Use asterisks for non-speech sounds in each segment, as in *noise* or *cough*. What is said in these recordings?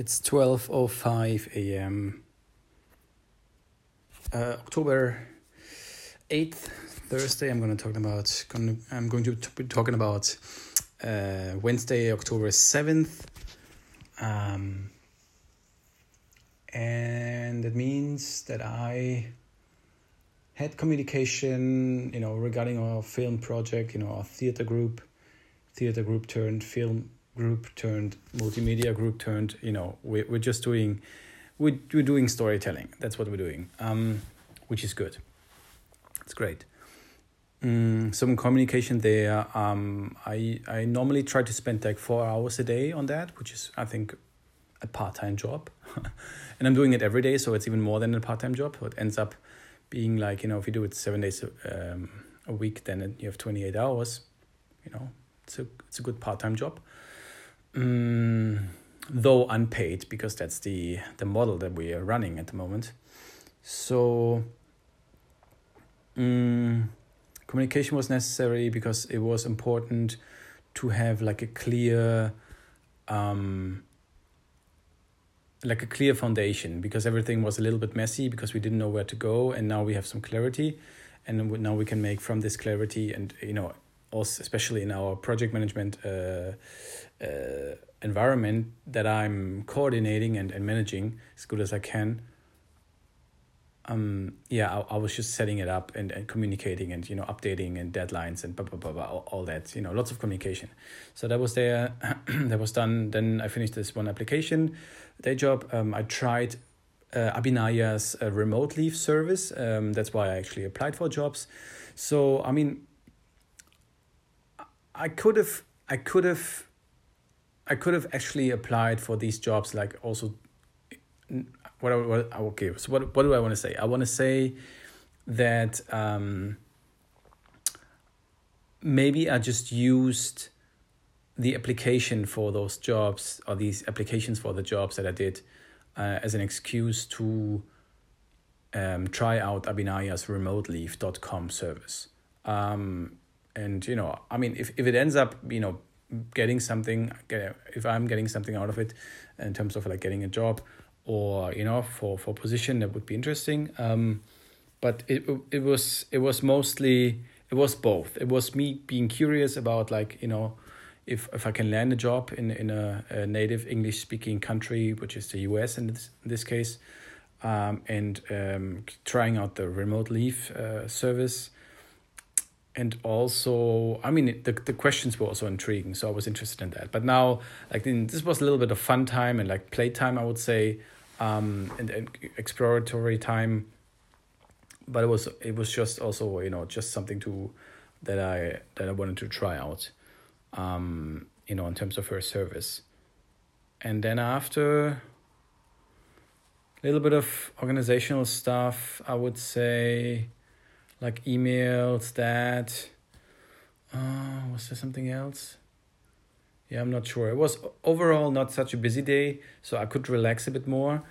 It's 12:05 a.m. Uh, October 8th, Thursday. I'm going to talk about gonna, I'm going to be talking about uh, Wednesday, October 7th. Um, and it means that I had communication, you know, regarding our film project, you know, our theater group, theater group turned film group turned multimedia group turned you know we're, we're just doing we're, we're doing storytelling. That's what we're doing um, which is good. It's great. Mm, some communication there um, I, I normally try to spend like four hours a day on that which is i think a part-time job. *laughs* And i'm doing it every day so it's even more than a part-time job. So it ends up being like you know if you do it seven days um, a week then you have 28 hours you know it's a, it's a good part-time job Mm, though unpaid because that's the the model that we are running at the moment. So mm, communication was necessary because it was important to have like a clear um, like a clear foundation because everything was a little bit messy because we didn't know where to go and now we have some clarity and now we can make from this clarity and you know also especially in our project management uh, uh, environment that I'm coordinating and, and managing as good as I can. Um, yeah, I, I was just setting it up and, and communicating and, you know, updating and deadlines and blah, blah, blah, blah, all, all that, you know, lots of communication. So that was there, *clears throat* that was done. Then I finished this one application, day job. Um, I tried uh, Abhinaya's uh, Remote Leaf service. Um, that's why I actually applied for jobs. So, I mean, I could have, I could have I could have actually applied for these jobs like also what, I, what okay so what what do I want to say I want to say that um, maybe I just used the application for those jobs or these applications for the jobs that I did uh, as an excuse to um, try out Abhinaya's remoteleaf.com service. Um, and, you know, I mean, if, if it ends up, you know, getting something if i'm getting something out of it in terms of like getting a job or you know for for position that would be interesting um but it it was it was mostly it was both. It was me being curious about like you know if if i can land a job in in a, a native english speaking country which is the us in this, in this case um, and um, trying out the Remote Leaf uh, service and also i mean the, the questions were also intriguing so i was interested in that. But now like this was a little bit of fun time and like playtime i would say um and, and exploratory time. But it was it was just also you know just something to that i that i wanted to try out um you know in terms of her service. And then after a little bit of organizational stuff i would say like emails that uh, was there something else? Yeah i'm not sure. It was overall not such a busy day so i could relax a bit more.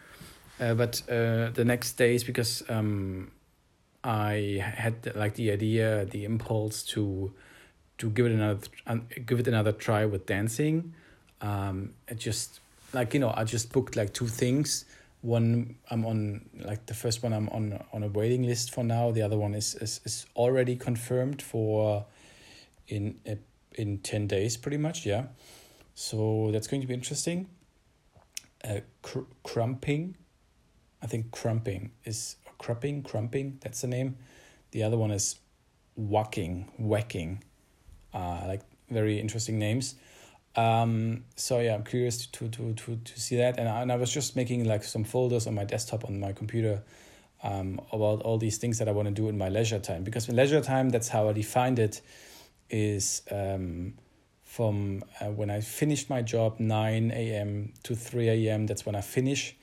Uh, but uh, the next days because um, i had like the idea the impulse to to give it another give it another try with dancing. Um, it just like you know i just booked like two things one i'm on like the first one i'm on on a waiting list for now. The other one is is, is already confirmed for in in 10 days pretty much yeah. So that's going to be interesting. Uh cr- krumping. I think krumping is krumping krumping that's the name. The other one is waacking waacking. Uh like very interesting names um, so yeah, I'm curious to to to to see that, and I, and I was just making like some folders on my desktop on my computer um, about all these things that I want to do in my leisure time. Because in leisure time, that's how I defined it, is um, from uh, when I finished my job nine a.m. to three a.m. That's when I finish,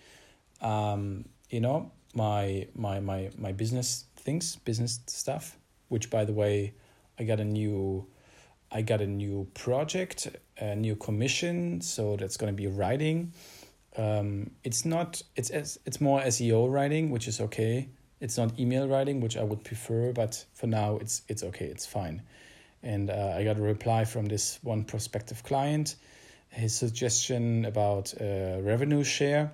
um, you know, my my my my business things, business stuff. Which, by the way, I got a new I got a new project, a new commission, so that's going to be writing. Um, it's not it's it's more SEO writing, which is okay. It's not email writing, which I would prefer, but for now it's it's okay, it's fine. And uh, I got a reply from this one prospective client. his suggestion about uh, revenue share.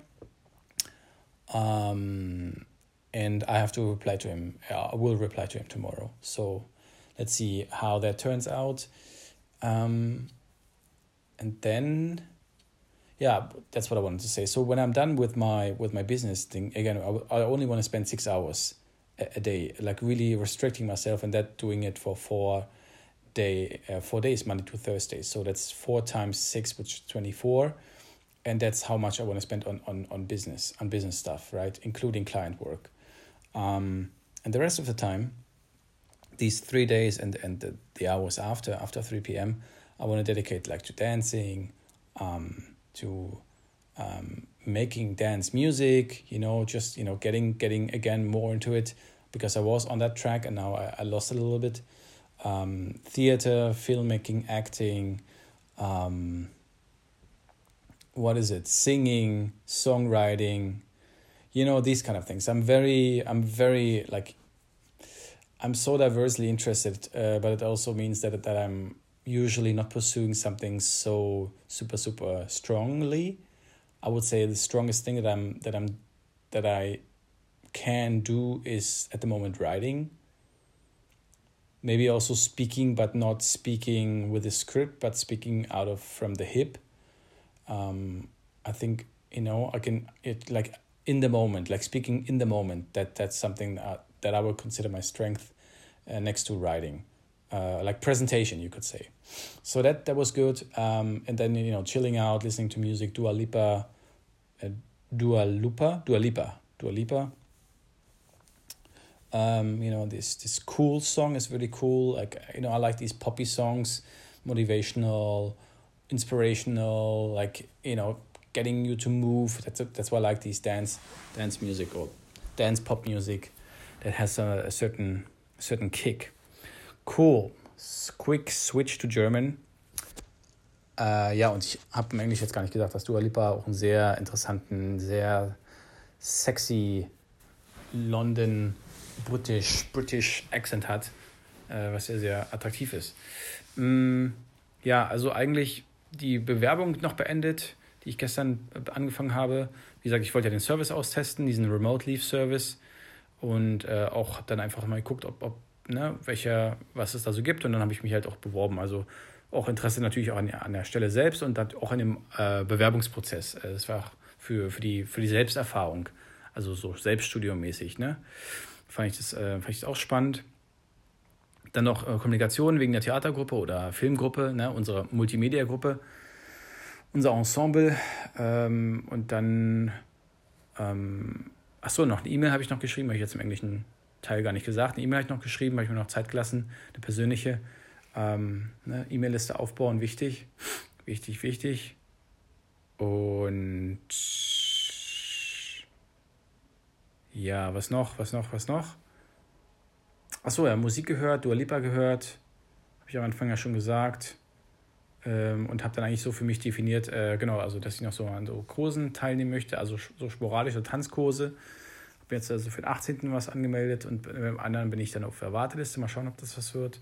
Um, and I have to reply to him. I will reply to him tomorrow. So let's see how that turns out. Um, and then, yeah, that's what I wanted to say. So when I'm done with my with my business thing again, I, I only want to spend six hours a, a day, like really restricting myself, and that doing it for four day uh, four days, Monday to Thursday. So that's four times six, which is twenty four and that's how much I want to spend on on on business on business stuff, right, including client work. Um, and the rest of the time, these three days and and the, the hours after after three p.m., I want to dedicate like to dancing, um, to um, making dance music. You know, just you know getting getting again more into it because I was on that track and now I, I lost a little bit. Um, theater, filmmaking, acting. Um, what is it? Singing, songwriting, you know these kind of things i'm very i'm very like i'm so diversely interested uh, but it also means that that i'm usually not pursuing something so super super strongly. I would say the strongest thing that i'm that i'm that i can do is at the moment writing. Maybe also speaking but not speaking with a script but speaking out of from the hip. Um, i think you know i can it like in the moment, like speaking in the moment. That that's something that, that I would consider my strength uh, next to writing, uh, like presentation, you could say. So that that was good. Um, and then you know, chilling out, listening to music, Dua Lipa, uh, Dua Lipa, Dua Lipa, Dua Lipa. Um, you know, this this cool song is really cool. Like you know, I like these poppy songs, motivational, inspirational. Like you know, getting you to move. That's a, that's why I like these dance dance music or dance pop music that has a, a certain certain kick. Cool. Quick switch to German. Äh, ja, und ich habe im Englisch jetzt gar nicht gesagt, dass Dua Lipa auch einen sehr interessanten, sehr sexy London British British Accent hat, äh, was sehr sehr attraktiv ist. Mm, ja, also eigentlich die Bewerbung noch beendet die ich gestern äh, angefangen habe. Wie gesagt, ich wollte ja den Service austesten, diesen Remote Leave Service und äh, auch dann einfach mal geguckt, ob, ob ne, welcher, was es da so gibt und dann habe ich mich halt auch beworben. Also auch Interesse natürlich auch an, an der Stelle selbst und dann auch in dem äh, Bewerbungsprozess. Äh, das war für, für, die, für die Selbsterfahrung, also so selbststudiomäßig. Ne? Fand, ich das, äh, fand ich das auch spannend. Dann noch äh, Kommunikation wegen der Theatergruppe oder Filmgruppe, ne, unserer Multimedia-Gruppe unser Ensemble ähm, und dann, ähm, ach so, noch eine E-Mail habe ich noch geschrieben, habe ich jetzt im englischen Teil gar nicht gesagt. Eine E-Mail habe ich noch geschrieben, habe ich mir noch Zeit gelassen, eine persönliche. Ähm, ne, E-Mail-Liste aufbauen, wichtig, wichtig, wichtig. Und ja, was noch, was noch, was noch? Achso, ja, Musik gehört, Dua Lipa gehört, habe ich am Anfang ja schon gesagt ähm, und habe dann eigentlich so für mich definiert, äh, genau, also dass ich noch so an so Kursen teilnehmen möchte, also so sporadische Tanzkurse. Habe jetzt also für den 18. was angemeldet und beim anderen bin ich dann auf der Warteliste. Mal schauen, ob das was wird.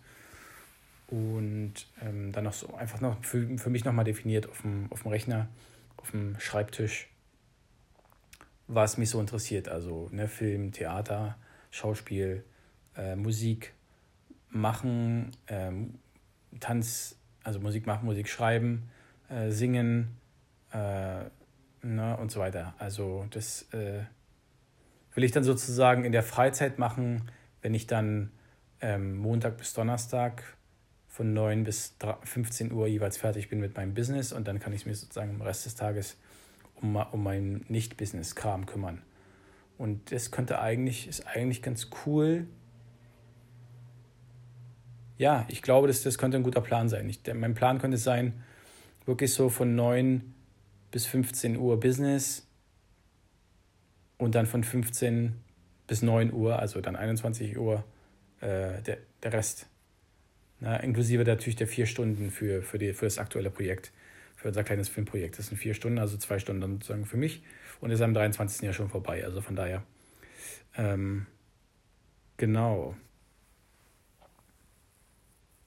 Und ähm, dann noch so einfach noch für, für mich nochmal definiert auf dem, auf dem Rechner, auf dem Schreibtisch, was mich so interessiert. Also ne, Film, Theater, Schauspiel, äh, Musik machen, ähm, Tanz, also Musik machen, Musik schreiben, äh, singen äh, ne, und so weiter. Also das äh, will ich dann sozusagen in der Freizeit machen, wenn ich dann ähm, Montag bis Donnerstag von 9 bis 15 Uhr jeweils fertig bin mit meinem Business und dann kann ich mich sozusagen im Rest des Tages um, um meinen Nicht-Business-Kram kümmern. Und das könnte eigentlich, ist eigentlich ganz cool, ja, ich glaube, das, das könnte ein guter Plan sein. Ich, mein Plan könnte sein, wirklich so von 9 bis 15 Uhr Business und dann von 15 bis 9 Uhr, also dann 21 Uhr, äh, der, der Rest. Na, inklusive natürlich der vier Stunden für, für, die, für das aktuelle Projekt, für unser kleines Filmprojekt. Das sind vier Stunden, also zwei Stunden sozusagen für mich und ist am 23. Jahr schon vorbei. Also von daher, ähm, genau.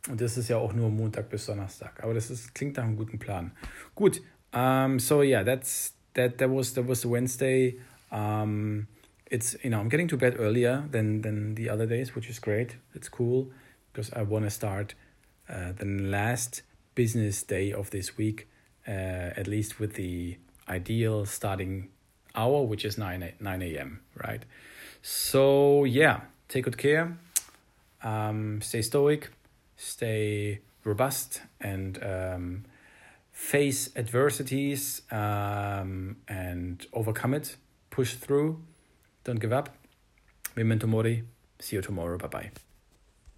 Und das ist ja auch nur Montag bis Donnerstag. Aber das ist, klingt nach einem guten Plan. Gut. Um, so yeah, that's that. That was that was Wednesday. Um, it's you know I'm getting to bed earlier than than the other days, which is great. It's cool because I want to start uh, the last business day of this week, uh, at least with the ideal starting hour, which is 9, 9 a.m., right? So, yeah, take good care, um, stay stoic, stay robust, and um, face adversities um, and overcome it, push through, don't give up. Memento mori. See you tomorrow. Bye bye.